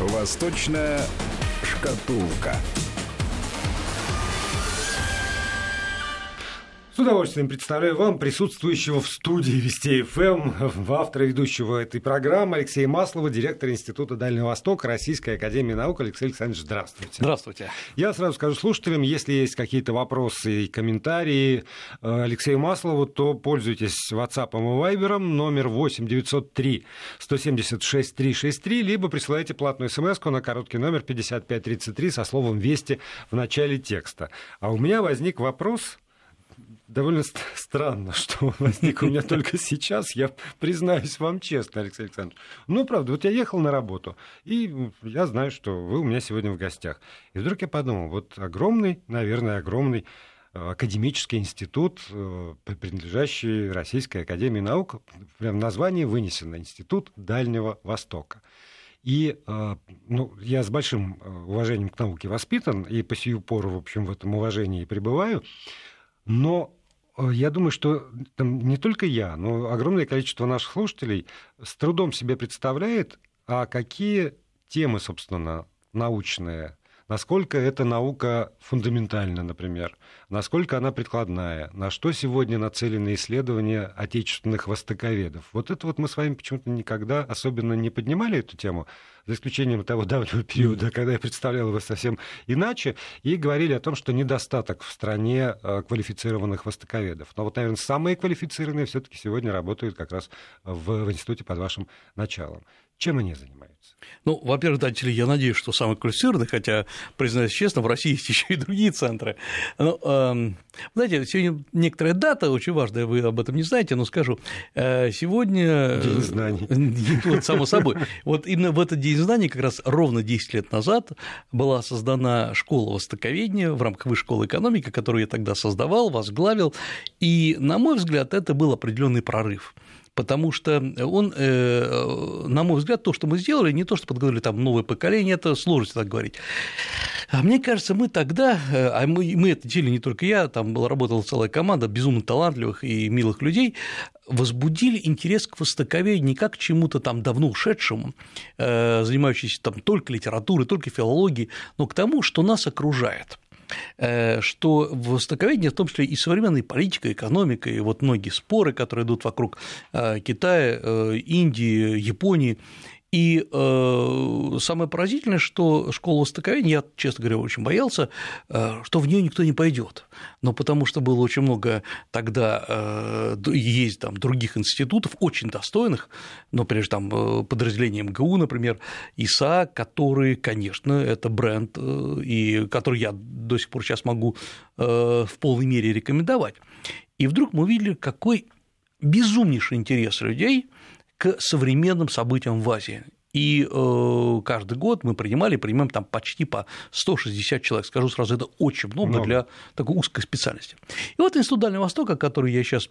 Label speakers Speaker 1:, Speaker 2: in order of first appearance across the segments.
Speaker 1: Восточная шкатулка.
Speaker 2: Удовольствием представляю вам присутствующего в студии Вести ФМ, в автора ведущего этой программы Алексея Маслова, директор Института Дальнего Востока Российской Академии Наук. Алексей Александрович, здравствуйте.
Speaker 3: Здравствуйте.
Speaker 2: Я сразу скажу слушателям, если есть какие-то вопросы и комментарии э, Алексею Маслову, то пользуйтесь WhatsApp и Viber, номер 8 903 176 363, либо присылайте платную смс на короткий номер 5533 со словом «Вести» в начале текста. А у меня возник вопрос довольно странно, что возник у меня только сейчас, я признаюсь вам честно, Алексей Александрович. Ну, правда, вот я ехал на работу, и я знаю, что вы у меня сегодня в гостях. И вдруг я подумал, вот огромный, наверное, огромный э, академический институт, э, принадлежащий Российской Академии Наук, прям название вынесено «Институт Дальнего Востока». И э, ну, я с большим уважением к науке воспитан, и по сию пору, в общем, в этом уважении пребываю, но я думаю, что там не только я, но огромное количество наших слушателей с трудом себе представляет, а какие темы, собственно, научные насколько эта наука фундаментальна, например, насколько она прикладная, на что сегодня нацелены исследования отечественных востоковедов. Вот это вот мы с вами почему-то никогда особенно не поднимали эту тему, за исключением того давнего периода, когда я представлял его совсем иначе, и говорили о том, что недостаток в стране э, квалифицированных востоковедов. Но вот, наверное, самые квалифицированные все-таки сегодня работают как раз в, в институте под вашим началом. Чем они занимаются?
Speaker 3: Ну, во-первых, датели, я надеюсь, что самый квалифицированный, хотя, признаюсь честно, в России есть еще и другие центры. Но, э, знаете, сегодня некоторая дата, очень важная, вы об этом не знаете, но скажу. Э, сегодня…
Speaker 2: День знаний.
Speaker 3: Вот, само собой. Вот именно в этот день знаний, как раз ровно 10 лет назад, была создана школа востоковедения в рамках Высшей школы экономики, которую я тогда создавал, возглавил. И, на мой взгляд, это был определенный прорыв потому что он, э, на мой взгляд, то, что мы сделали, не то, что подготовили там новое поколение, это сложно так говорить. А мне кажется, мы тогда, э, а мы, мы это делали не только я, там работала целая команда безумно талантливых и милых людей, возбудили интерес к востоковедению не как к чему-то там давно ушедшему, э, занимающемуся там только литературой, только филологией, но к тому, что нас окружает – что в востоковедении, в том числе и современной политикой, экономикой, и вот многие споры, которые идут вокруг э, Китая, э, Индии, Японии, и э, самое поразительное, что школа востоковедения, я, честно говоря, очень боялся, э, что в нее никто не пойдет. Но потому что было очень много тогда э, есть там других институтов, очень достойных, но прежде там э, подразделение МГУ, например, ИСА, которые, конечно, это бренд, э, и который я до сих пор сейчас могу э, в полной мере рекомендовать. И вдруг мы увидели, какой безумнейший интерес людей к современным событиям в Азии. И э, каждый год мы принимали, принимаем там почти по 160 человек. Скажу сразу, это очень много, много. для такой узкой специальности. И вот Институт Дальнего Востока, который я сейчас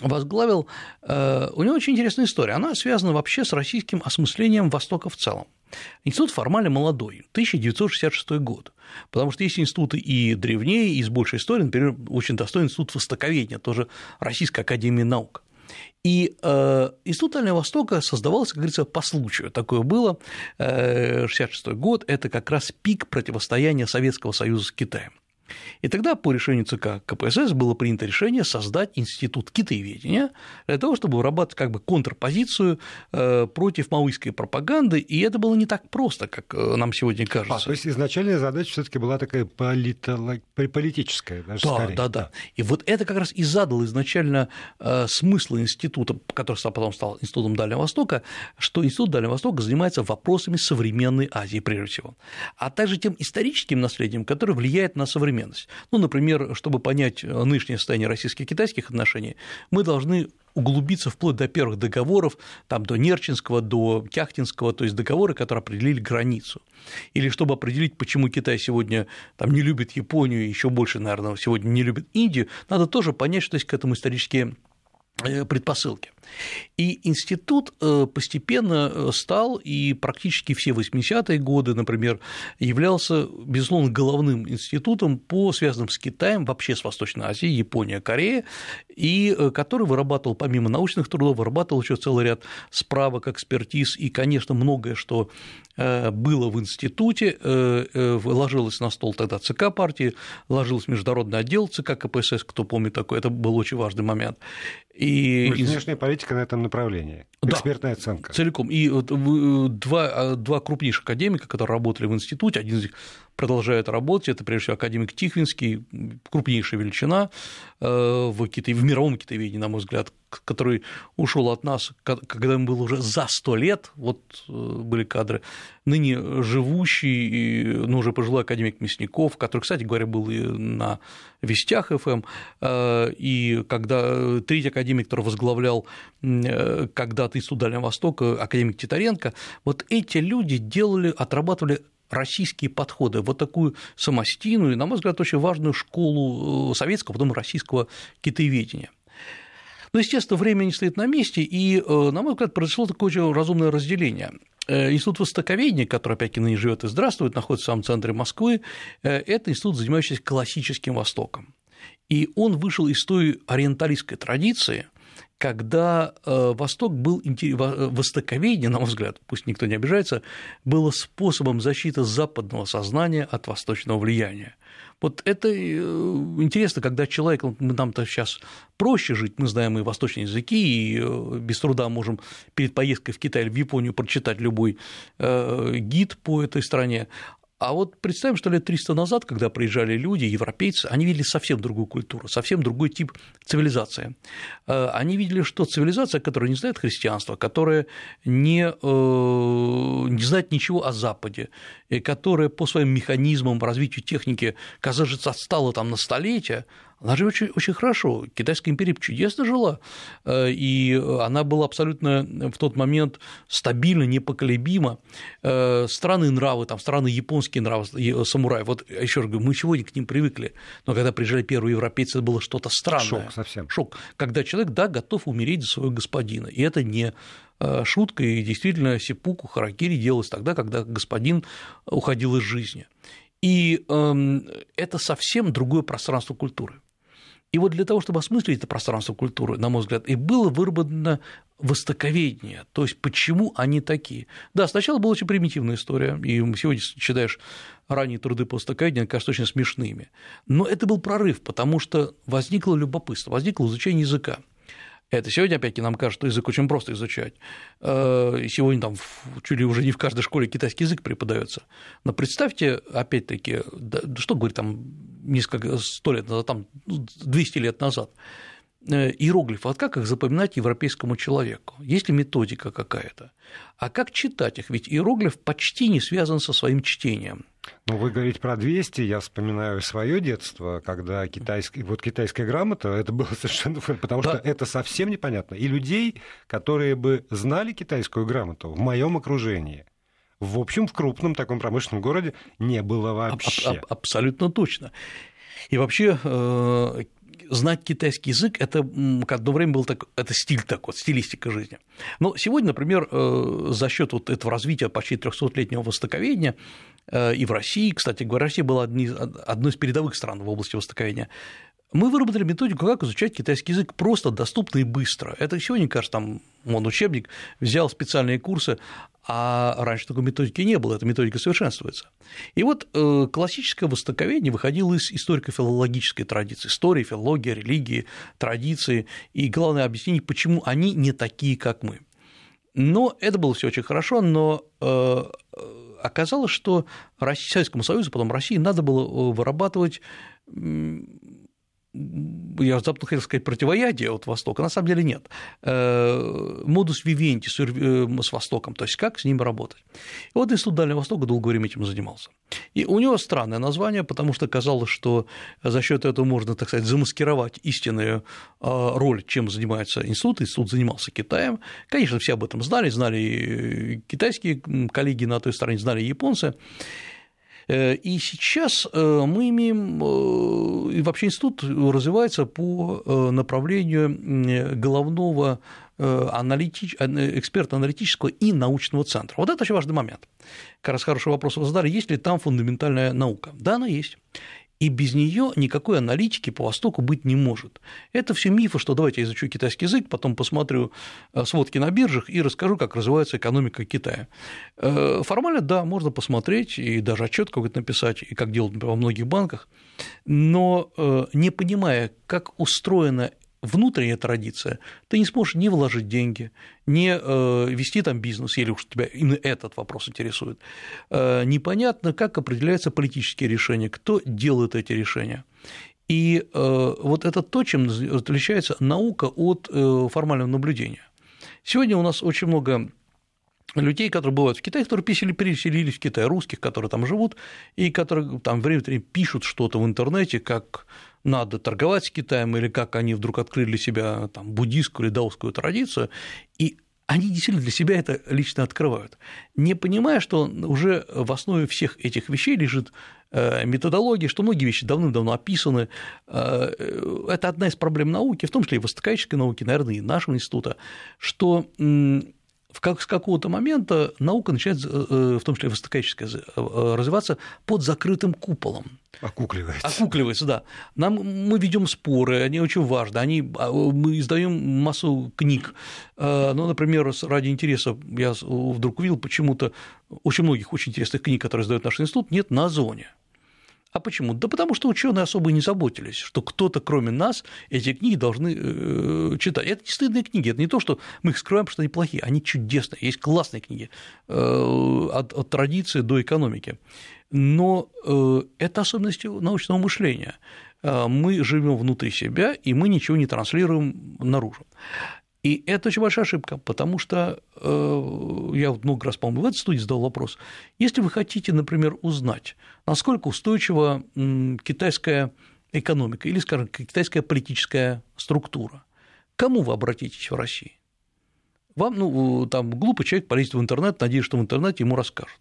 Speaker 3: возглавил, э, у него очень интересная история. Она связана вообще с российским осмыслением Востока в целом. Институт формально молодой, 1966 год, потому что есть институты и древнее, и с большей историей, например, очень достойный институт востоковедения, тоже Российская академия наук. И э, Институт Дальнего Востока создавался, как говорится, по случаю. Такое было. 1966 э, год – это как раз пик противостояния Советского Союза с Китаем. И тогда по решению ЦК КПСС было принято решение создать институт китаеведения для того, чтобы вырабатывать как бы контрпозицию э, против маоистской пропаганды, и это было не так просто, как э, нам сегодня кажется. А,
Speaker 2: то есть изначальная задача все таки была такая политолог... политическая, даже
Speaker 3: да,
Speaker 2: скорее.
Speaker 3: Да, да, И вот это как раз и задало изначально э, смысл института, который потом стал Институтом Дальнего Востока, что Институт Дальнего Востока занимается вопросами современной Азии прежде всего, а также тем историческим наследием, которое влияет на современность современность. Ну, например, чтобы понять э, нынешнее состояние российско-китайских отношений, мы должны углубиться вплоть до первых договоров, там, до Нерчинского, до Кяхтинского, то есть договоры, которые определили границу. Или чтобы определить, почему Китай сегодня там, не любит Японию, еще больше, наверное, сегодня не любит Индию, надо тоже понять, что есть к этому исторические э, предпосылки. И институт э, постепенно э, стал, и практически все 80-е годы, например, являлся, безусловно, головным институтом по связанным с Китаем, вообще с Восточной Азией, Япония, Корея, и э, который вырабатывал, помимо научных трудов, вырабатывал еще целый ряд справок, экспертиз, и, конечно, многое, что было в институте, ложилось на стол тогда ЦК партии, ложилось международный отдел ЦК КПСС, кто помнит такой, это был очень важный момент.
Speaker 2: И... Внешняя политика на этом направлении. Экспертная да, оценка.
Speaker 3: Целиком. И вот два, а, два крупнейших академика, которые работали в институте, один из них продолжает работать, это прежде всего академик Тихвинский, крупнейшая величина э, в, китай, в мировом китаеведении, на мой взгляд, который ушел от нас, когда ему было уже за сто лет, вот э, были кадры, ныне живущий, ну, уже пожилой академик Мясников, который, кстати говоря, был и на Вестях ФМ, э, и когда третий академик, который возглавлял когда-то Институт Дальнего Востока, академик Титаренко, вот эти люди делали, отрабатывали российские подходы, вот такую самостийную, на мой взгляд, очень важную школу э, советского, потом российского китаеведения. Но, естественно, время не стоит на месте, и, э, на мой взгляд, произошло такое очень разумное разделение. Э, институт востоковедения, который, опять-таки, ныне живет и здравствует, находится в самом центре Москвы, это институт, занимающийся классическим Востоком. И он вышел из той ориенталистской традиции, когда э, Восток был, востоковедение, на мой взгляд, пусть никто не обижается, было способом защиты западного сознания от восточного влияния. Вот это э, интересно, когда человек, нам-то сейчас проще жить, мы знаем и восточные языки, и э, без труда можем перед поездкой в Китай или в Японию прочитать любой гид по этой стране, а вот представим, что лет 300 назад, когда приезжали люди, европейцы, они видели совсем другую культуру, совсем другой тип цивилизации. Э, они видели, что цивилизация, которая не знает христианства, которая не, э, не знает ничего о Западе, и которая по своим механизмам, развитию техники, кажется, отстала там на столетия, она же очень, очень хорошо. Китайская империя чудесно жила, э, и она была абсолютно в тот момент стабильна, непоколебима. Э, страны нравы, там, страны японские нравы, самураи, вот еще раз говорю, мы сегодня к ним привыкли, но когда приезжали первые европейцы, это было что-то странное.
Speaker 2: Шок совсем.
Speaker 3: Шок. Когда человек, да, готов умереть за своего господина, и это не э, шутка, и действительно сипуку, харакири делалось тогда, когда господин уходил из жизни. И эм, это совсем другое пространство культуры. И вот для того, чтобы осмыслить это пространство культуры, на мой взгляд, и было выработано востоковедение, то есть почему они такие. Да, сначала была очень примитивная история, и сегодня читаешь ранние труды по востоковедению, они кажутся очень смешными. Но это был прорыв, потому что возникло любопытство, возникло изучение языка. Это сегодня, опять-таки, нам кажется, язык очень просто изучать. Э, сегодня там чуть ли уже не в каждой школе китайский язык преподается. Но представьте, опять-таки, да, что говорит там несколько сто лет назад, там 200 лет назад, иероглифы, вот как их запоминать европейскому человеку? Есть ли методика какая-то? А как читать их? Ведь иероглиф почти не связан со своим чтением.
Speaker 2: Ну, вы говорите про 200, я вспоминаю свое детство, когда китайский, вот китайская грамота, это было совершенно... Потому да. что это совсем непонятно. И людей, которые бы знали китайскую грамоту в моем окружении, в общем, в крупном таком промышленном городе не было вообще.
Speaker 3: Аб- аб- абсолютно точно. И вообще э, знать китайский язык – это одно время был так, это стиль такой, стилистика жизни. Но сегодня, например, э, за счет вот этого развития почти 300-летнего востоковедения э, и в России, кстати говоря, Россия была одной из передовых стран в области востоковедения, мы выработали методику, как изучать китайский язык просто, доступно и быстро. Это сегодня, кажется, там он учебник, взял специальные курсы, а раньше такой методики не было, эта методика совершенствуется. И вот э, классическое востоковедение выходило из историко-филологической традиции, истории, филологии, религии, традиции, и главное объяснение, почему они не такие, как мы. Но это было все очень хорошо, но э, оказалось, что Советскому Союзу, потом России, надо было вырабатывать я запомнил, хотел сказать, противоядие от Востока, на самом деле нет. Э, модус вивенти э, с Востоком, то есть как с ним работать. И вот Институт Дальнего Востока долгое время этим занимался. И у него странное название, потому что казалось, что за счет этого можно, так сказать, замаскировать истинную э, роль, чем занимается институт. Институт занимался Китаем. Конечно, все об этом знали, знали и китайские коллеги на той стороне, знали и японцы. Э, и сейчас э, мы имеем, э, и вообще институт развивается по направлению головного аналитич... эксперта аналитического и научного центра. Вот это очень важный момент. Как раз хороший вопрос вы задали, есть ли там фундаментальная наука? Да, она есть. И без нее никакой аналитики по Востоку быть не может. Это все мифы, что давайте я изучу китайский язык, потом посмотрю э, сводки на биржах и расскажу, как развивается экономика Китая. Э, формально, да, можно посмотреть и даже отчет какой-то написать, и как делают во многих банках, но э, не понимая, как устроена внутренняя традиция, ты не сможешь ни вложить деньги, ни э, вести там бизнес, если уж тебя именно этот вопрос интересует. Э, непонятно, как определяются политические решения, кто делает эти решения. И э, вот это то, чем отличается наука от формального наблюдения. Сегодня у нас очень много людей, которые бывают в Китае, которые переселились в Китай, русских, которые там живут, и которые там время от времени пишут что-то в интернете, как надо торговать с Китаем, или как они вдруг открыли для себя там, буддийскую или даосскую традицию, и они действительно для себя это лично открывают, не понимая, что уже в основе всех этих вещей лежит э, методология, что многие вещи давным-давно описаны. Э, это одна из проблем науки, в том числе и востокаической науки, наверное, и нашего института, что с какого-то момента наука начинает, э, в том числе востокаическая, э, развиваться под закрытым куполом.
Speaker 2: Окукливается.
Speaker 3: Окукливается, да. Нам, мы ведем споры, они очень важны, они, а, мы издаем массу книг. Э, ну, например, ради интереса я вдруг увидел почему-то очень многих очень интересных книг, которые издает наш институт, нет на Озоне. А почему? Да потому что ученые особо не заботились, что кто-то, кроме нас, эти книги должны э, читать. Это не стыдные книги, это не то, что мы их скрываем, что они плохие, они чудесные, есть классные книги э, от, от традиции до экономики. Но э, это особенности научного мышления. Мы живем внутри себя, и мы ничего не транслируем наружу. И это очень большая ошибка, потому что э, я много раз, по-моему, в этой студии задал вопрос. Если вы хотите, например, узнать, насколько устойчива китайская экономика или, скажем, китайская политическая структура, кому вы обратитесь в России? Вам, ну, там, глупый человек полезет в интернет, надеясь, что в интернете ему расскажут.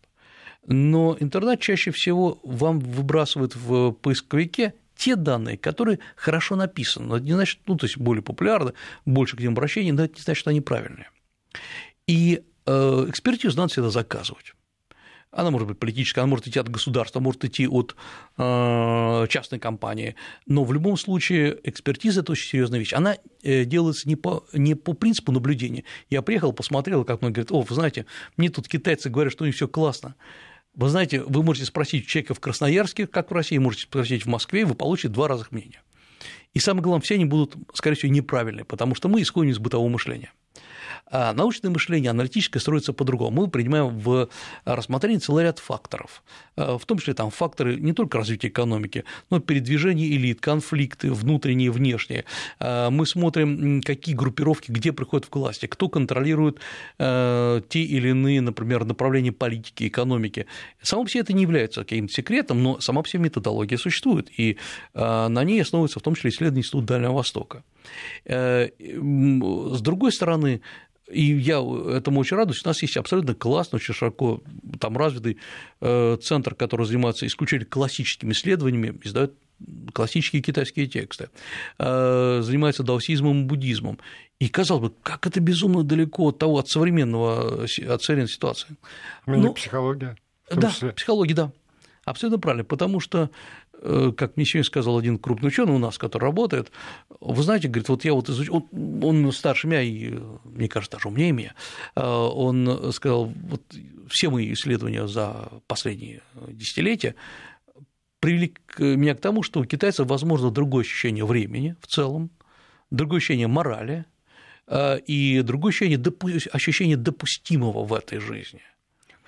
Speaker 3: Но интернет чаще всего вам выбрасывает в поисковике те данные, которые хорошо написаны, но это не значит, ну, то есть более популярны, больше к ним обращений, но это не значит, что они правильные. И э, экспертизу надо всегда заказывать. Она может быть политическая, она может идти от государства, может идти от э, частной компании, но в любом случае экспертиза – это очень серьезная вещь. Она э, делается не по, не по принципу наблюдения. Я приехал, посмотрел, как многие говорят, о, вы знаете, мне тут китайцы говорят, что у них все классно. Вы знаете, вы можете спросить человека в Красноярске, как в России, можете спросить в Москве, и вы получите два разных мнения. И самое главное, все они будут, скорее всего, неправильные, потому что мы исходим из бытового мышления. А научное мышление, аналитическое строится по-другому. Мы принимаем в рассмотрение целый ряд факторов, а, в том числе там факторы не только развития экономики, но и передвижение элит, конфликты внутренние внешние. А, мы смотрим, какие группировки где приходят в власти, кто контролирует а, те или иные, например, направления политики, экономики. Само по себе это не является каким-то секретом, но сама по себе методология существует, и на ней основывается в том числе исследование Института Дальнего Востока. Э, с другой стороны, и я этому очень радуюсь. У нас есть абсолютно классный, очень широко там развитый э, центр, который занимается исключительно классическими исследованиями, издает классические китайские тексты, э, занимается даосизмом и буддизмом. И казалось бы, как это безумно далеко от того, от современного, от современной ситуации.
Speaker 2: Ну, психология.
Speaker 3: Да, психология, да. Абсолютно правильно, потому что Э, как мне сегодня сказал один крупный ученый у нас, который работает, вы знаете, говорит, вот я вот изучил, он, он старше меня и, мне кажется, даже умнее меня, э, он сказал, вот все мои исследования за последние десятилетия привели меня к тому, что у китайцев возможно другое ощущение времени в целом, другое ощущение морали э, и другое ощущение, ощущение допустимого в этой жизни –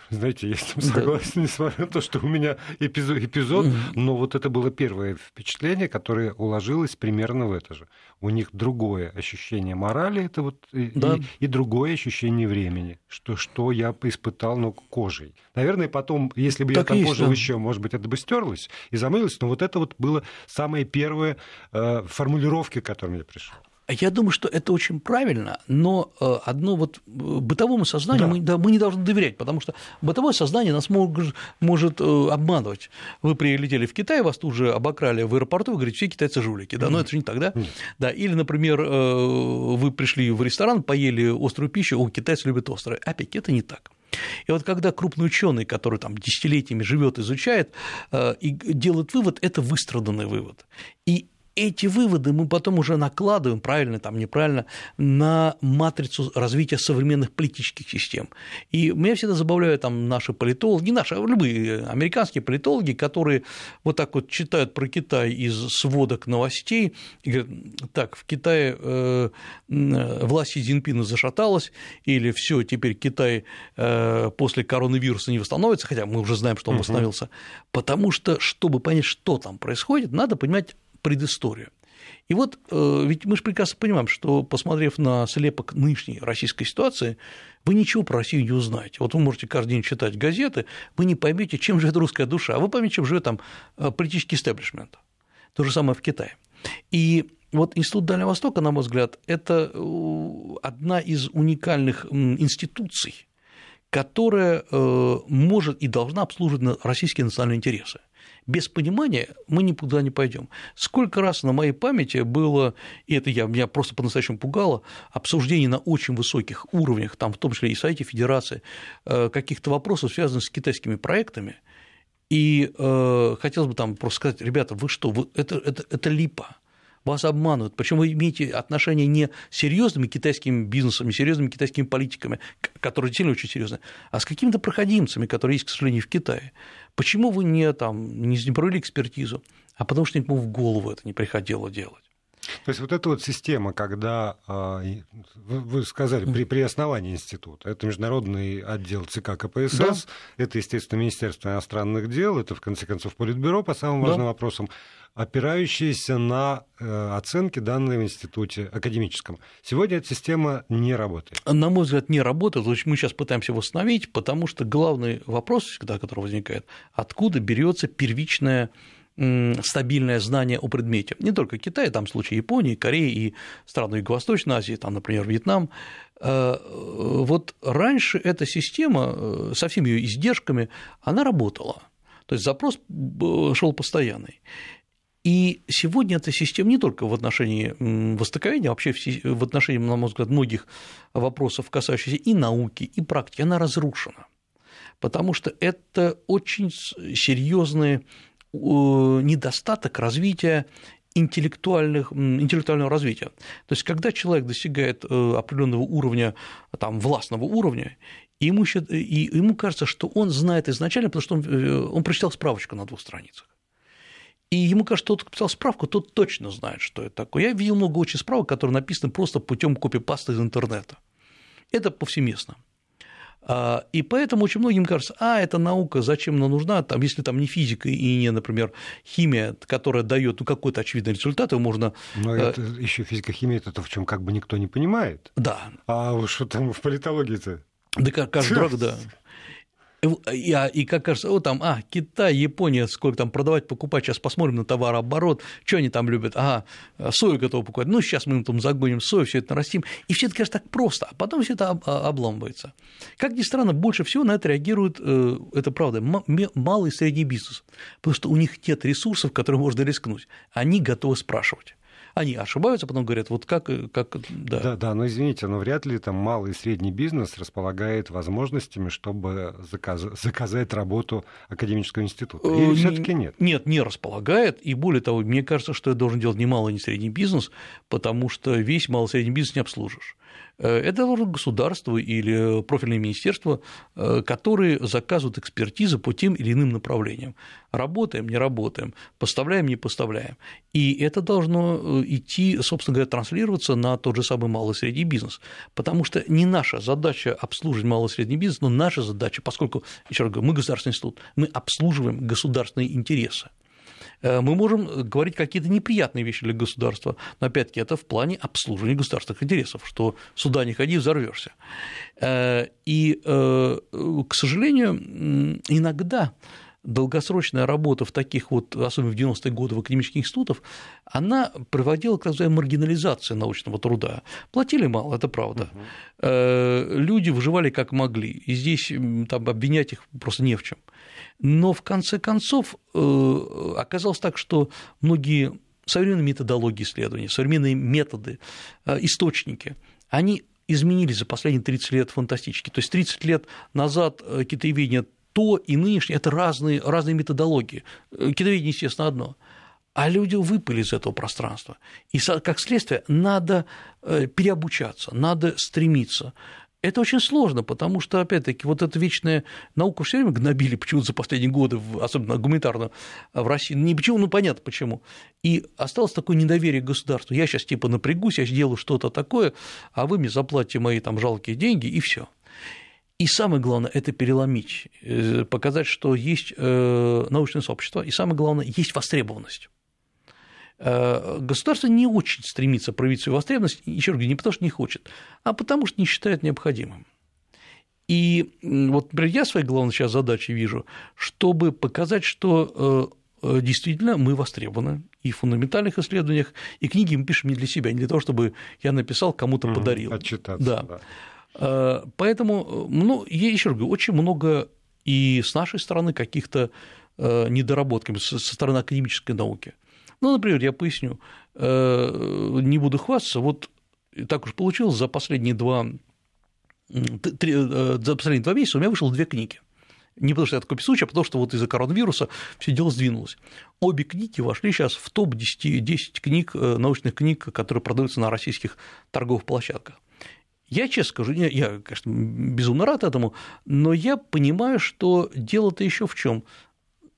Speaker 2: знаете, я с ним согласен, да. несмотря на то, что у меня эпизод, эпизод угу. но вот это было первое впечатление, которое уложилось примерно в это же. У них другое ощущение морали, это вот да. и, и другое ощущение времени, что, что я испытал ну, кожей. Наверное, потом, если бы так я там есть, пожил да. еще, может быть, это бы стерлось и замылось, но вот это вот было самые первые э, формулировки, к которым я пришел.
Speaker 3: Я думаю, что это очень правильно, но э, одно вот э, бытовому сознанию да. Мы, да, мы не должны доверять, потому что бытовое сознание нас может, может э, обманывать. Вы прилетели в Китай, вас тут же обокрали в аэропорту, вы говорите, все китайцы жулики, да, но это же не так, да? да? Или, например, вы пришли в ресторан, поели острую пищу, о, китайцы любят острое. Опять, это не так. И вот когда крупный ученый, который там десятилетиями живет, изучает и делает вывод, это выстраданный вывод. И эти выводы мы потом уже накладываем, правильно там, неправильно, на матрицу развития современных политических систем. И меня всегда забавляют там наши политологи, не наши, а любые американские политологи, которые вот так вот читают про Китай из сводок новостей и говорят, так, в Китае э, власть Си Цзиньпина зашаталась, или все, теперь Китай э, после коронавируса не восстановится, хотя мы уже знаем, что он восстановился, потому что, чтобы понять, что там происходит, надо понимать предысторию. И вот э, ведь мы же прекрасно понимаем, что, посмотрев на слепок нынешней российской ситуации, вы ничего про Россию не узнаете. Вот вы можете каждый день читать газеты, вы не поймете, чем живет русская душа, а вы поймете, чем живет там э, политический истеблишмент. То же самое в Китае. И вот Институт Дальнего Востока, на мой взгляд, это э, одна из уникальных институций, которая может и должна обслуживать российские национальные интересы без понимания мы никуда не пойдем. Сколько раз на моей памяти было, и это я, меня просто по-настоящему пугало, обсуждений на очень высоких уровнях, там в том числе и Совете Федерации, э, каких-то вопросов, связанных с китайскими проектами, и э, хотелось бы там просто сказать, ребята, вы что, вы, это, это, это липа, вас обманывают. Причем вы имеете отношение не с серьезными китайскими бизнесами, серьезными китайскими политиками, которые действительно очень серьезные, а с какими-то проходимцами, которые есть, к сожалению, в Китае. Почему вы не, там, не провели экспертизу? А потому что никому в голову это не приходило делать.
Speaker 2: То есть вот эта вот система, когда а, вы сказали при, при основании института, это международный отдел ЦК КПСС, да. это, естественно, Министерство иностранных дел, это, в конце концов, Политбюро по самым важным да. вопросам опирающиеся на э, оценки, данные в институте академическом. Сегодня эта система не работает.
Speaker 3: На мой взгляд, не работает. Мы сейчас пытаемся восстановить, потому что главный вопрос, всегда, который возникает, откуда берется первичное стабильное знание о предмете. Не только Китай, там в случае Японии, Кореи и стран Юго-Восточной Азии, там, например, Вьетнам. Э, вот раньше эта система э, со всеми ее издержками, она работала. То есть запрос шел постоянный. И сегодня эта система не только в отношении востоковедения, вообще в отношении, на мой взгляд, многих вопросов, касающихся и науки, и практики, она разрушена. Потому что это очень серьезный недостаток развития интеллектуальных, интеллектуального развития. То есть, когда человек достигает э, определенного уровня, там, властного уровня, ему, и ему кажется, что он знает изначально, потому что он, э, он прочитал справочку на двух страницах. И ему кажется, что тот, кто писал справку, тот точно знает, что это такое. Я видел много очень справок, которые написаны просто путем копипаста из интернета. Это повсеместно. А, и поэтому очень многим кажется, а, это наука, зачем она нужна, там, если там не физика и не, например, химия, которая дает ну, какой-то очевидный результат, его можно…
Speaker 2: Но э, это еще физика, химия, это то, в чем как бы никто не понимает.
Speaker 3: Да.
Speaker 2: А что там в политологии-то?
Speaker 3: Да каждый дурак, да. И, а, и как кажется, о, там, а, Китай, Япония, сколько там продавать, покупать, сейчас посмотрим на товарооборот, что они там любят, ага, сою готовы покупать, ну, сейчас мы им там загоним сою, все это нарастим, и все это, конечно, так просто, а потом все это а, обламывается. Как ни странно, больше всего на это реагирует, э, это правда, малый и средний бизнес, потому что у них нет ресурсов, которые можно рискнуть, они готовы спрашивать они ошибаются, потом говорят, вот как, как
Speaker 2: да. Да, да, но извините, но вряд ли там малый и средний бизнес располагает возможностями, чтобы заказ... заказать работу академического института. Или э, все таки нет?
Speaker 3: Нет, не располагает, и более того, мне кажется, что это должен делать не малый, не средний бизнес, потому что весь малый и средний бизнес не обслужишь. Э, это должно государство или профильное министерство, э, которые заказывают экспертизы по тем или иным направлениям. Работаем, не работаем, поставляем, не поставляем. И это должно э, идти, собственно говоря, транслироваться на тот же самый малый и средний бизнес. Потому что не наша задача обслуживать малый и средний бизнес, но наша задача, поскольку, еще раз говорю, мы государственный институт, мы обслуживаем государственные интересы. Э, мы можем говорить какие-то неприятные вещи для государства, но опять-таки это в плане обслуживания государственных интересов, что сюда не ходи, взорвешься. Э, и, э, к сожалению, иногда долгосрочная работа в таких вот, особенно в 90-е годы в академических институтах, она приводила к называемой маргинализации научного труда. Платили мало, это правда. Угу. Люди выживали как могли, и здесь там, обвинять их просто не в чем. Но в конце концов э, оказалось так, что многие современные методологии исследований, современные методы, э, источники, они изменились за последние 30 лет фантастически. То есть 30 лет назад китаеведение то и нынешнее – это разные, разные методологии. Китаеведение, естественно, одно. А люди выпали из этого пространства. И, как следствие, надо переобучаться, надо стремиться. Это очень сложно, потому что, опять-таки, вот эта вечная наука все время гнобили почему-то за последние годы, особенно гуманитарно в России. Не почему, ну понятно почему. И осталось такое недоверие к государству. Я сейчас типа напрягусь, я сделаю что-то такое, а вы мне заплатите мои там жалкие деньги, и все. И самое главное – это переломить, э, показать, что есть э, научное сообщество, и самое главное – есть востребованность. Э, государство не очень стремится проявить свою востребованность, еще раз говорю, не потому что не хочет, а потому что не считает необходимым. И вот, например, я своей главной сейчас задачей вижу, чтобы показать, что э, э, действительно мы востребованы и в фундаментальных исследованиях, и книги мы пишем не для себя, не для того, чтобы я написал, кому-то подарил.
Speaker 2: Отчитаться.
Speaker 3: Да. да. Поэтому, ну, я еще раз говорю, очень много и с нашей стороны каких-то недоработками, со стороны академической науки. Ну, например, я поясню, э, не буду хвастаться, вот так уж получилось, за последние два, три, э, за последние два месяца у меня вышло две книги. Не потому что я такой писучий, а потому что вот из-за коронавируса все дело сдвинулось. Обе книги вошли сейчас в топ-10 10 книг, э, научных книг, которые продаются на российских торговых площадках. Я честно скажу, я, конечно, безумно рад этому, но я понимаю, что дело-то еще в чем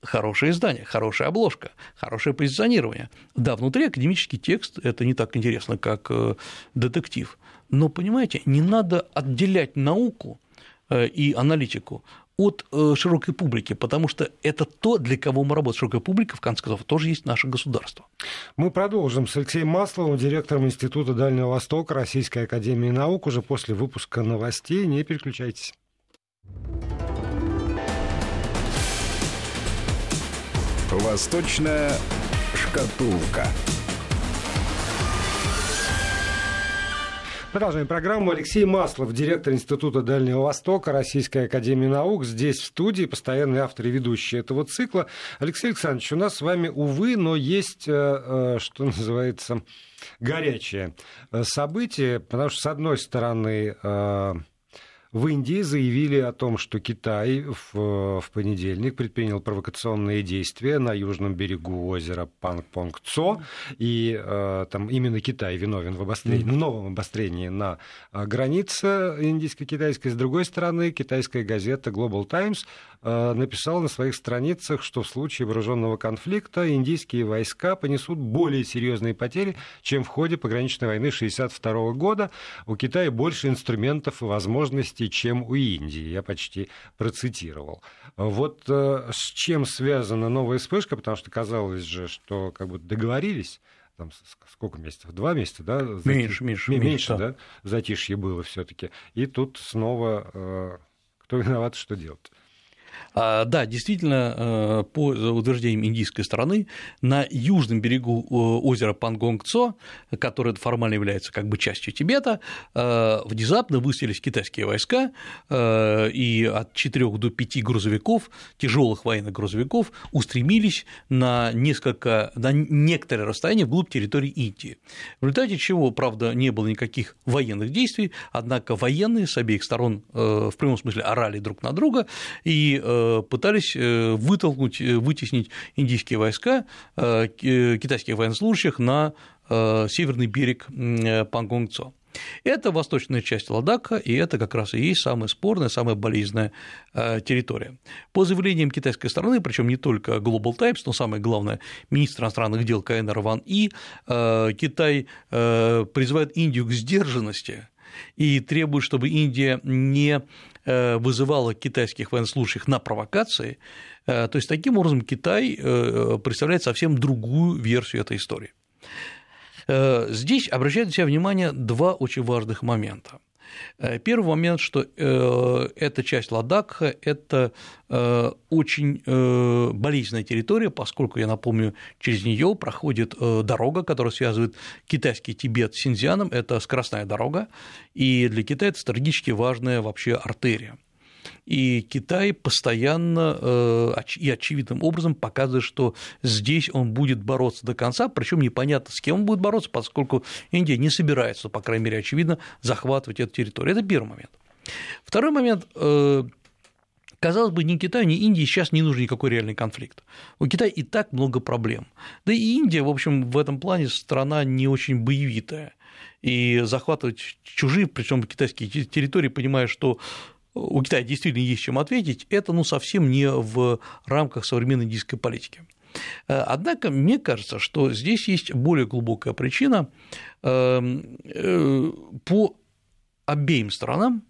Speaker 3: хорошее издание, хорошая обложка, хорошее позиционирование. Да, внутри академический текст – это не так интересно, как э, детектив. Но, понимаете, не надо отделять науку э, и аналитику от э, широкой публики, потому что это то, для кого мы работаем. Широкая публика, в конце концов, тоже есть наше государство.
Speaker 2: Мы продолжим с Алексеем Масловым, директором Института Дальнего Востока Российской Академии Наук, уже после выпуска новостей. Не переключайтесь.
Speaker 1: Восточная шкатулка.
Speaker 2: Продолжаем программу. Алексей Маслов, директор Института Дальнего Востока Российской Академии Наук, здесь в студии, постоянный автор и ведущий этого цикла. Алексей Александрович, у нас с вами, увы, но есть, э, э, что называется, горячее э, событие, потому что, с одной стороны, в Индии заявили о том, что Китай в, в понедельник предпринял провокационные действия на южном берегу озера Пангпонг-Цо, и э, там именно Китай виновен в обострении, mm-hmm. новом обострении на э, границе индийско-китайской. С другой стороны, китайская газета Global Times Э, написал на своих страницах, что в случае вооруженного конфликта индийские войска понесут более серьезные потери, чем в ходе пограничной войны 1962 года. У Китая больше инструментов и возможностей, чем у Индии. Я почти процитировал. Вот э, с чем связана новая вспышка, потому что казалось же, что как бы договорились там сколько месяцев? Два месяца, да?
Speaker 3: Зати... Меньше, меньше,
Speaker 2: меньше, меньше, да? Затишье было все-таки. И тут снова э, кто виноват, что делать?
Speaker 3: А, да, действительно, э, по утверждениям индийской стороны, на южном берегу э, озера Пангонг-Цо, которое формально является как бы частью Тибета, э, внезапно высадились китайские войска, и от 4 до 5 грузовиков, тяжелых военных грузовиков, устремились на несколько, на некоторое расстояние вглубь территории Индии. В результате чего, правда, не было никаких военных действий, однако военные с обеих сторон в прямом смысле орали друг на друга, и пытались э, вытолкнуть, э, вытеснить индийские войска, китайских военнослужащих на северный берег Пангонгцо. Это восточная часть Ладака, и это как раз и есть самая спорная, самая болезненная территория. По заявлениям китайской стороны, причем не только Global Times, но самое главное, министр иностранных дел КНР Ван И, Китай призывает Индию к сдержанности и требует, чтобы Индия не Э, вызывало китайских военнослужащих на провокации, э, то есть таким образом Китай э, представляет совсем другую версию этой истории. Здесь обращают на себя внимание два очень важных момента. Э, первый момент, что э, эта часть Ладакха – это э, очень болезненная территория, поскольку, я напомню, через нее проходит дорога, которая связывает китайский Тибет с Синьцзяном, это скоростная дорога, и для Китая это стратегически важная вообще артерия и Китай постоянно э, и очевидным образом показывает, что здесь он будет бороться до конца, причем непонятно, с кем он будет бороться, поскольку Индия не собирается, по крайней мере, очевидно, захватывать эту территорию. Это первый момент. Второй момент э, Казалось бы, ни Китаю, ни Индии сейчас не нужен никакой реальный конфликт. У Китая и так много проблем. Да и Индия, в общем, в этом плане страна не очень боевитая. И захватывать чужие, причем китайские территории, понимая, что у Китая действительно есть чем ответить, это ну, совсем не в рамках современной индийской политики. Э, однако мне кажется, что здесь есть более глубокая причина. Эм, э, по обеим сторонам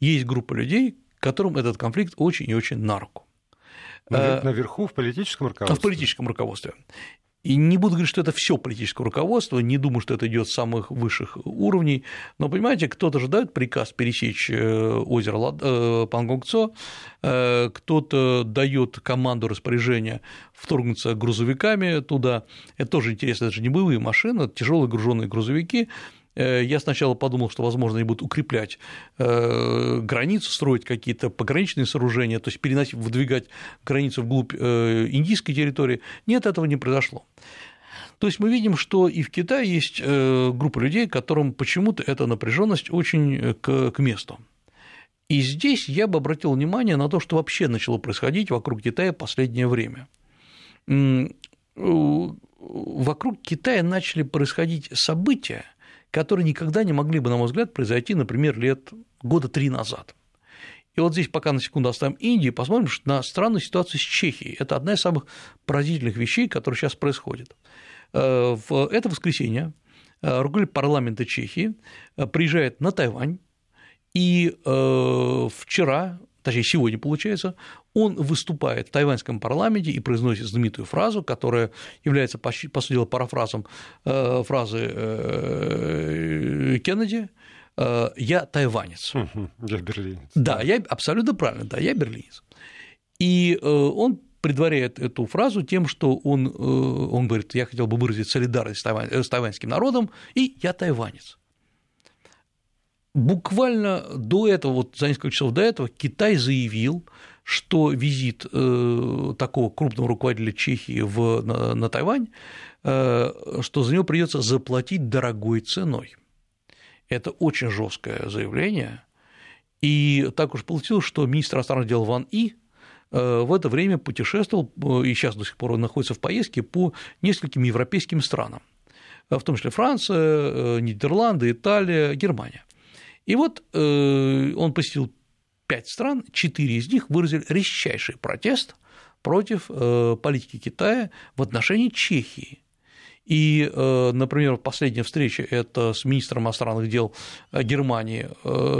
Speaker 3: есть группа людей, которым этот конфликт очень и очень на руку.
Speaker 2: Э, наверху в политическом руководстве?
Speaker 3: В политическом руководстве. И не буду говорить, что это все политическое руководство, не думаю, что это идет с самых высших уровней, но, понимаете, кто-то же дает приказ пересечь э, озеро э, Пангонгцо, э, кто-то дает команду распоряжения вторгнуться грузовиками туда. Это тоже интересно, это же не боевые машины, это тяжелые груженные грузовики, я сначала подумал, что, возможно, они будут укреплять э, границу, строить какие-то пограничные сооружения, то есть переносить, выдвигать границу вглубь э, индийской территории. Нет, этого не произошло. То есть мы видим, что и в Китае есть группа людей, которым почему-то эта напряженность очень к, к месту. И здесь я бы обратил внимание на то, что вообще начало происходить вокруг Китая в последнее время. Вокруг Китая начали происходить события, которые никогда не могли бы, на мой взгляд, произойти, например, лет года три назад. И вот здесь пока на секунду оставим Индию, посмотрим на странную ситуацию с Чехией. Это одна из самых поразительных вещей, которые сейчас происходят. Э, в это воскресенье э, руководитель парламента Чехии э, приезжает на Тайвань, и вчера точнее, сегодня получается, он выступает в тайваньском парламенте и произносит знаменитую фразу, которая является, по сути дела, парафразом э, фразы э, Кеннеди э, «Я тайванец».
Speaker 2: Я берлинец.
Speaker 3: Да, я, абсолютно правильно, да, я берлинец. И он предваряет эту фразу тем, что он, он говорит, я хотел бы выразить солидарность с тайваньским народом, и я тайванец буквально до этого, вот за несколько часов до этого, Китай заявил, что визит э, такого крупного руководителя Чехии в, на, на Тайвань, э, что за него придется заплатить дорогой ценой. Это очень жесткое заявление. И так уж получилось, что министр иностранных дел Ван И э, в это время путешествовал, и сейчас до сих пор находится в поездке по нескольким европейским странам, в том числе Франция, Нидерланды, Италия, Германия. И вот э, он посетил пять стран, четыре из них выразили резчайший протест против э, политики Китая в отношении Чехии. И, э, например, последняя встреча – это с министром иностранных дел Германии,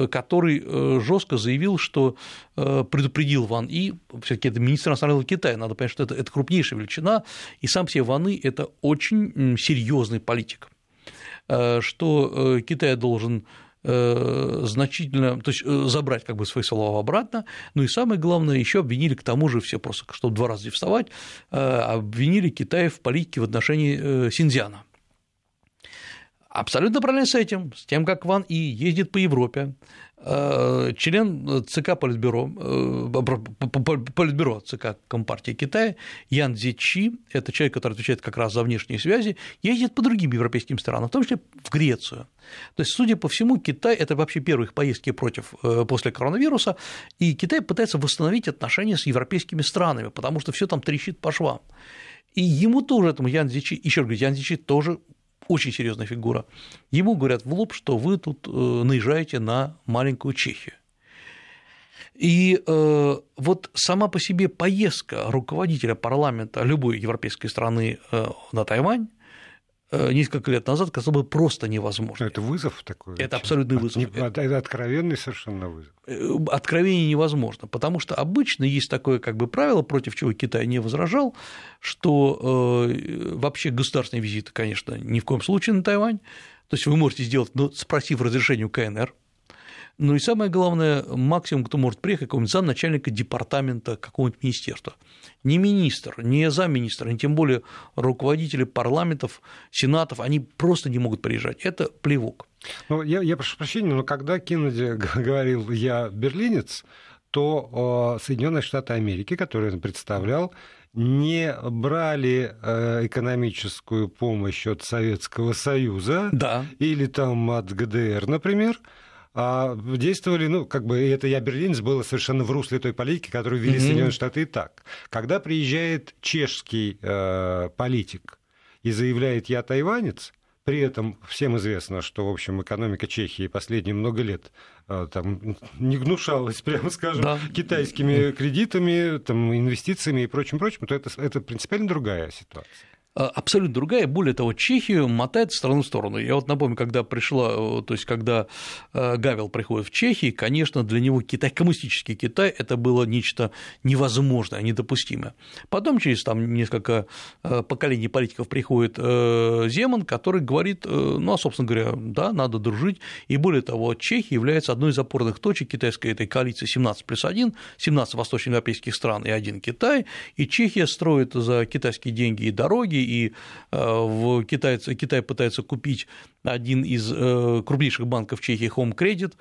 Speaker 3: который жестко заявил, что предупредил Ван И, все таки это министр иностранных дел Китая, надо понять, что это, это крупнейшая величина, и сам себе Ван И – это очень серьезный политик, что Китай должен значительно, то есть э, забрать как бы свои слова обратно, ну и самое главное, еще обвинили к тому же все просто, чтобы два раза не вставать, э, обвинили Китай в политике в отношении Синьцзяна. Абсолютно правильно с этим, с тем, как Ван И ездит по Европе, Э, член ЦК Политбюро, э, Политбюро ЦК Компартии Китая Ян Зичи, это человек, который отвечает как раз за внешние связи, ездит по другим европейским странам, в том числе в Грецию. То есть, судя по всему, Китай – это вообще первые их поездки против, э, после коронавируса, и Китай пытается восстановить отношения с европейскими странами, потому что все там трещит по швам. И ему тоже, этому Ян Зичи, еще раз говорю, Ян Зичи тоже очень серьезная фигура, ему говорят в лоб, что вы тут э, наезжаете на маленькую Чехию. И э, вот сама по себе поездка руководителя парламента любой европейской страны э, на Тайвань несколько лет назад казалось бы просто невозможно.
Speaker 2: Это вызов такой?
Speaker 3: Это абсолютный вызов.
Speaker 2: Это откровенный совершенно вызов.
Speaker 3: Э, откровение невозможно, потому что обычно есть такое как бы правило, против чего Китай не возражал, что э, вообще государственные визиты, конечно, ни в коем случае на Тайвань, то есть вы можете сделать, но спросив разрешение у КНР, Ну и самое главное, максимум, кто может приехать, какого-нибудь замначальника департамента какого-нибудь министерства. Не министр, не замминистра, не тем более руководители парламентов, сенатов, они просто не могут приезжать. Это плевок.
Speaker 2: Ну, я, я прошу прощения, но когда Кеннеди говорил «я берлинец», то Соединенные Штаты Америки, которые он представлял, не брали э, экономическую помощь от Советского Союза
Speaker 3: да.
Speaker 2: или там от ГДР, например, а действовали, ну, как бы это я берлинец было совершенно в русле той политики, которую вели mm-hmm. Соединенные Штаты и так. Когда приезжает чешский э, политик и заявляет «я тайванец», при этом всем известно, что, в общем, экономика Чехии последние много лет а, там, не гнушалась, прямо скажем, да. китайскими кредитами, там, инвестициями и прочим-прочим, то это, это принципиально другая ситуация.
Speaker 3: А, абсолютно другая. Более того, Чехию мотает страну в сторону. Я вот напомню, когда пришла, то есть когда э, Гавел приходит в Чехию, конечно, для него Китай, коммунистический Китай, это было нечто невозможное, недопустимое. Потом через там несколько э, поколений политиков приходит э, Земан, который говорит, ну, а, собственно говоря, да, надо дружить. И более того, Чехия является одной из опорных точек китайской этой коалиции 17 плюс 1, 17 восточноевропейских стран и один Китай, и Чехия строит за китайские деньги и дороги, и э, в Китай, Китай пытается купить один из э, крупнейших банков Чехии Home Credit,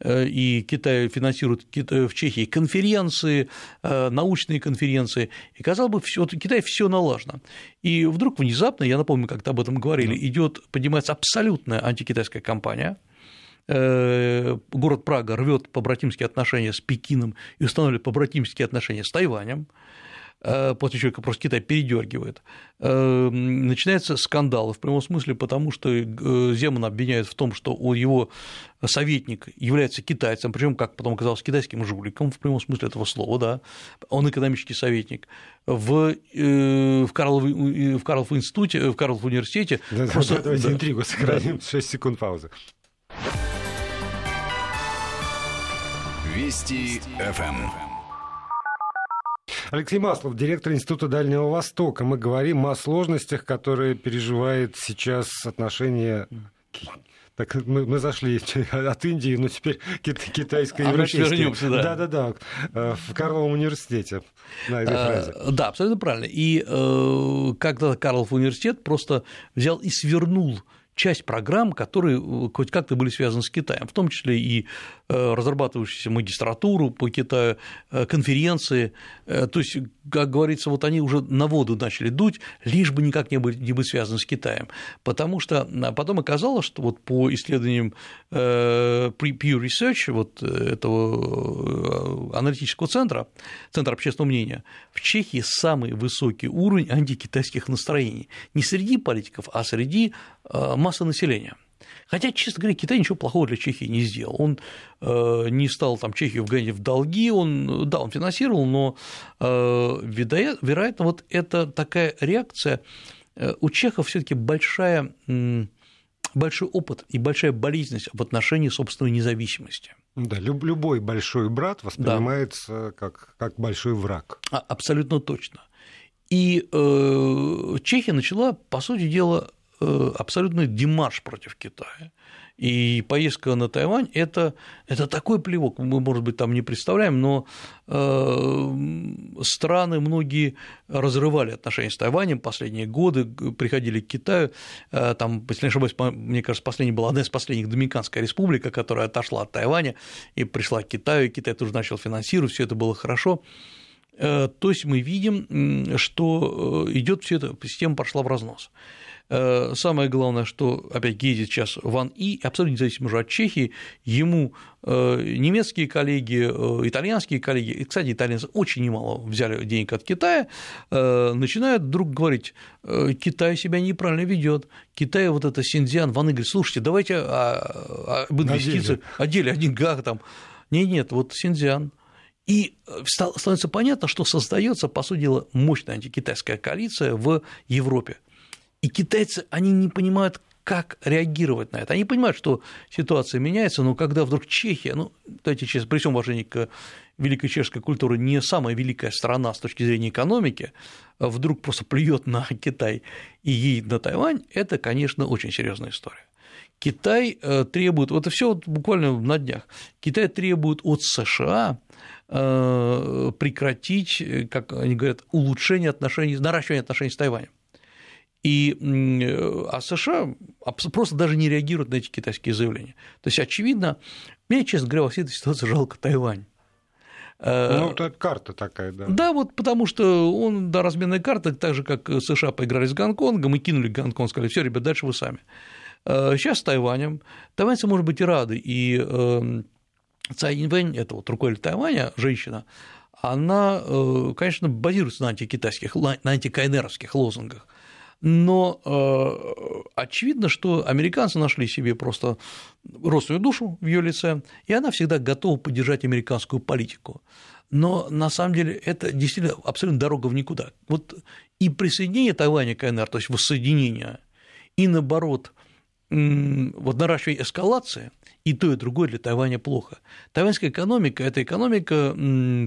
Speaker 3: э, и Китай финансирует в Чехии конференции, научные конференции, и, казалось бы, всё, Китай все налажено. И вдруг внезапно, я напомню, как-то об этом говорили, идет, поднимается абсолютная антикитайская кампания, город Прага рвет побратимские отношения с Пекином и устанавливает побратимские отношения с Тайванем, после чего просто Китай передергивает, э, начинается скандал в прямом смысле, потому что э, Земан обвиняет в том, что его советник является китайцем, причем, как потом оказалось, китайским жуликом в прямом смысле этого слова, да, он экономический советник. В, в, Карлов, в Карлов институте, в Карлов университете...
Speaker 2: Да, просто... да, давайте да, интригу сохраним, да. 6 секунд паузы.
Speaker 1: Вести ФМ.
Speaker 2: Алексей Маслов, директор Института Дальнего Востока. Мы говорим о сложностях, которые переживает сейчас отношения так мы, мы зашли от Индии, но теперь китайское
Speaker 3: а европейское.
Speaker 2: да. Да, да, да, в Карловом университете на этой а,
Speaker 3: фразе. Да, абсолютно правильно. И э, когда Карлов университет просто взял и свернул часть программ, которые э, хоть как-то были связаны с Китаем, в том числе и э, разрабатывающуюся магистратуру по Китаю, э, конференции. То есть, как говорится, вот они уже на воду начали дуть, лишь бы никак не быть, не быть связаны с Китаем. Потому что а потом оказалось, что вот по исследованиям Pew Research, вот этого аналитического центра, Центра общественного мнения, в Чехии самый высокий уровень антикитайских настроений. Не среди политиков, а среди масса населения. Хотя, честно говоря, Китай ничего плохого для Чехии не сделал. Он э, не стал там Чехию вгонять в долги, он, да, он финансировал, но, э, вероятно, вот это такая реакция. Э, у чехов все таки большая большой опыт и большая болезненность в отношении собственной независимости.
Speaker 2: Да, любой большой брат воспринимается да. как, как большой враг.
Speaker 3: А, абсолютно точно. И э, Чехия начала, по сути дела, абсолютный демарш против Китая. И поездка на Тайвань это, это такой плевок, мы, может быть, там не представляем, но э, страны многие разрывали отношения с Тайванем последние годы, приходили к Китаю. Э, там, если не ошибаюсь, мне кажется, последняя была одна из последних Доминиканская республика, которая отошла от Тайваня и пришла к Китаю, и Китай тоже начал финансировать, все это было хорошо. То есть мы видим, что идет все это, система пошла в разнос. Э, самое главное, что, опять ездит сейчас Ван И, абсолютно независимо уже от Чехии, ему э, немецкие коллеги, э, итальянские коллеги, и, кстати, итальянцы очень немало взяли денег от Китая, начинают вдруг говорить, Китай себя неправильно ведет, Китай вот это Синьцзян, Ван И говорит, слушайте, давайте об инвестициях, о деле, о деньгах там. Нет, нет, вот Синьцзян, и становится понятно, что создается, по сути дела, мощная антикитайская коалиция в Европе. И китайцы, они не понимают, как реагировать на это. Они понимают, что ситуация меняется, но когда вдруг Чехия, ну, давайте честно, при всем уважении к великой чешской культуре, не самая великая страна с точки зрения экономики, а вдруг просто плюет на Китай и едет на Тайвань, это, конечно, очень серьезная история. Китай требует, вот это все вот буквально на днях, Китай требует от США прекратить, как они говорят, улучшение отношений, наращивание отношений с Тайванем. И, а США просто даже не реагируют на эти китайские заявления. То есть, очевидно, мне, честно говоря, во всей этой ситуации жалко Тайвань.
Speaker 2: Э, ну, это карта такая, да.
Speaker 3: Да, вот потому что он, да, разменная карта, так же, как США поиграли с Гонконгом и кинули Гонконг, сказали, все, ребят, дальше вы сами. Сейчас э, с Тайванем. Тайваньцы, может быть, и рады. И эм, Цай Инвэнь, это вот руководитель Тайваня, женщина, она, э, конечно, базируется на антикитайских, на антикайнеровских лозунгах но э, очевидно, что американцы нашли себе просто родственную душу в ее лице, и она всегда готова поддержать американскую политику. Но на самом деле это действительно абсолютно дорога в никуда. Вот и присоединение Тайваня к КНР, то есть воссоединение, и наоборот, вот наращивание эскалации, и то, и другое для Тайваня плохо. Тайваньская экономика – это экономика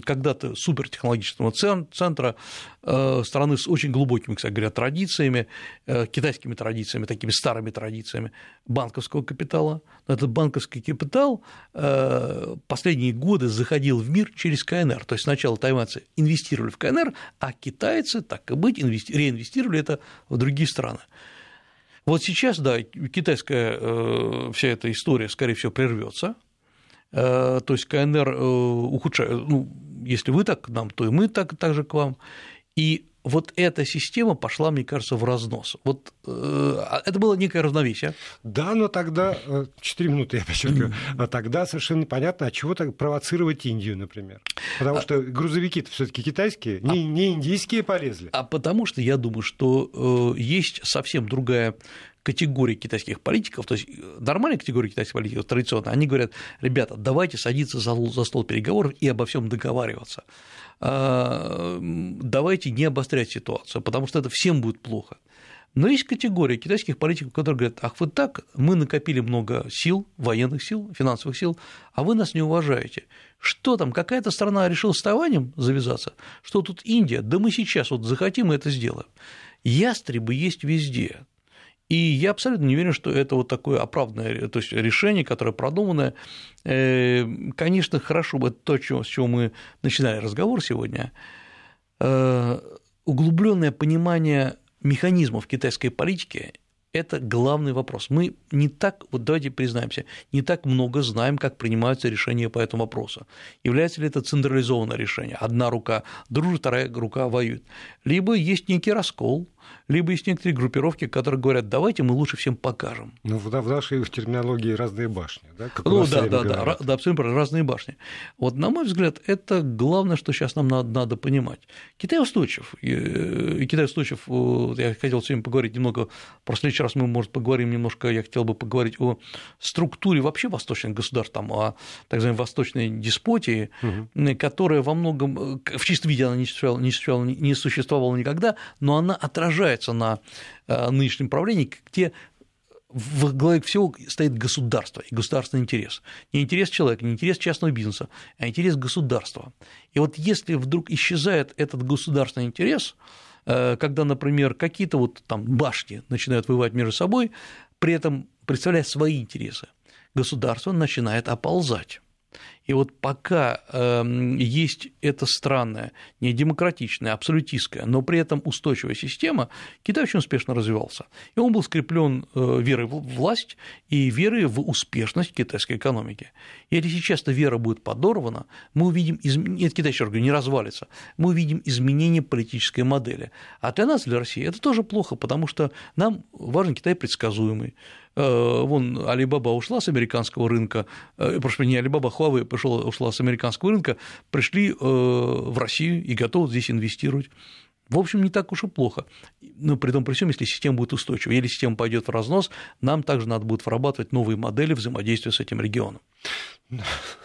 Speaker 3: когда-то супертехнологического центра, э, страны с очень глубокими, кстати говоря, традициями, э, китайскими традициями, такими старыми традициями банковского капитала. Но этот банковский капитал э, последние годы заходил в мир через КНР. То есть сначала тайваньцы инвестировали в КНР, а китайцы, так и быть, реинвестировали это в другие страны. Вот сейчас, да, китайская э, вся эта история, скорее всего, прервется. Э, то есть КНР э, ухудшает, ну, если вы так к нам, то и мы так, так же к вам. И вот эта система пошла, мне кажется, в разнос. Вот э, а это было некое равновесие.
Speaker 2: Да, но тогда, 4 э, минуты я подчеркиваю, а тогда совершенно непонятно, от чего так провоцировать Индию, например. Потому а... что грузовики-то все таки китайские, а... не, не индийские полезли.
Speaker 3: А потому что я думаю, что э, есть совсем другая категории китайских политиков, то есть нормальная категория китайских политиков, традиционно, они говорят, ребята, давайте садиться за, за стол переговоров и обо всем договариваться. А, давайте не обострять ситуацию, потому что это всем будет плохо. Но есть категория китайских политиков, которые говорят, ах, вот так, мы накопили много сил, военных сил, финансовых сил, а вы нас не уважаете. Что там, какая-то страна решила с Тайванем завязаться? Что тут Индия? Да мы сейчас вот захотим и это сделаем. Ястребы есть везде. И я абсолютно не уверен, что это вот такое оправданное то есть решение, которое продуманное. Э, конечно, хорошо бы то, с чего мы начинали разговор сегодня, э, углубленное понимание механизмов китайской политики это главный вопрос. Мы не так, вот давайте признаемся, не так много знаем, как принимаются решения по этому вопросу. Является ли это централизованное решение? Одна рука дружит, вторая рука воюет. Либо есть некий раскол, либо есть некоторые группировки, которые говорят, давайте мы лучше всем покажем.
Speaker 2: Ну, в нашей терминологии разные башни, да?
Speaker 3: Как ну, да, да, да, да, абсолютно разные башни. Вот, на мой взгляд, это главное, что сейчас нам надо, надо понимать. Китай устойчив, и Китай устойчив, я хотел сегодня поговорить немного, в следующий раз мы, может, поговорим немножко, я хотел бы поговорить о структуре вообще восточных государств, там, о так называемой восточной деспотии, угу. которая во многом, в чистом виде она не существовала, не существовала никогда, но она отражает опирается на э, нынешнем правлении, где в главе всего стоит государство и государственный интерес. Не интерес человека, не интерес частного бизнеса, а интерес государства. И вот если вдруг исчезает этот государственный интерес, э, когда, например, какие-то вот там башни начинают воевать между собой, при этом представляя свои интересы, государство начинает оползать. И вот пока эм, есть эта странная, не демократичная, абсолютистская, но при этом устойчивая система, Китай очень успешно развивался. И он был скреплен э, верой в власть и верой в успешность китайской экономики. И если сейчас эта вера будет подорвана, мы увидим изменение, нет, Китай, еще говорю, не развалится, мы увидим изменение политической модели. А для нас, для России, это тоже плохо, потому что нам важен Китай предсказуемый, Э, вон Алибаба ушла с американского рынка, э, прошу не Алибаба, Huawei пошла, ушла с американского рынка, пришли э, в Россию и готовы здесь инвестировать. В общем, не так уж и плохо. Но при том при всем, если система будет устойчива, если система пойдет в разнос, нам также надо будет вырабатывать новые модели взаимодействия с этим регионом.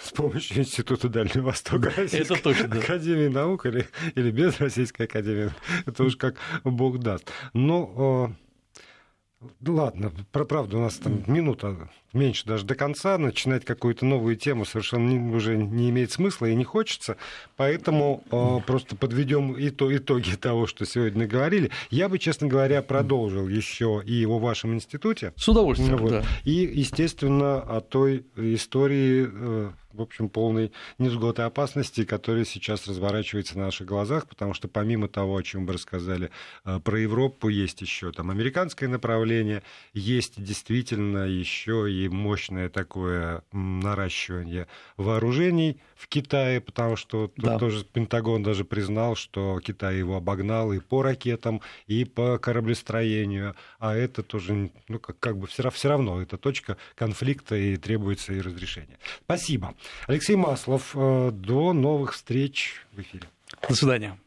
Speaker 2: С помощью Института Дальнего Востока Российской
Speaker 3: Это точно, да.
Speaker 2: Академии наук или, или без Российской Академии, это уж как Бог даст. Но Ладно, про правду у нас там минута меньше даже до конца. Начинать какую-то новую тему совершенно не, уже не имеет смысла и не хочется. Поэтому э, просто подведем ито, итоги того, что сегодня говорили. Я бы, честно говоря, продолжил еще и о вашем институте.
Speaker 3: С удовольствием,
Speaker 2: вот.
Speaker 3: да.
Speaker 2: И, естественно, о той истории. Э, в общем, полной невзгоды и опасности, которая сейчас разворачивается на наших глазах, потому что помимо того, о чем вы рассказали э, про Европу, есть еще там американское направление, есть действительно еще и мощное такое наращивание вооружений в Китае, потому что да. тоже Пентагон даже признал, что Китай его обогнал и по ракетам, и по кораблестроению, а это тоже, ну, как, как бы все, все равно, это точка конфликта и требуется и разрешение. Спасибо. Алексей Маслов, э, до новых встреч в эфире.
Speaker 3: До свидания.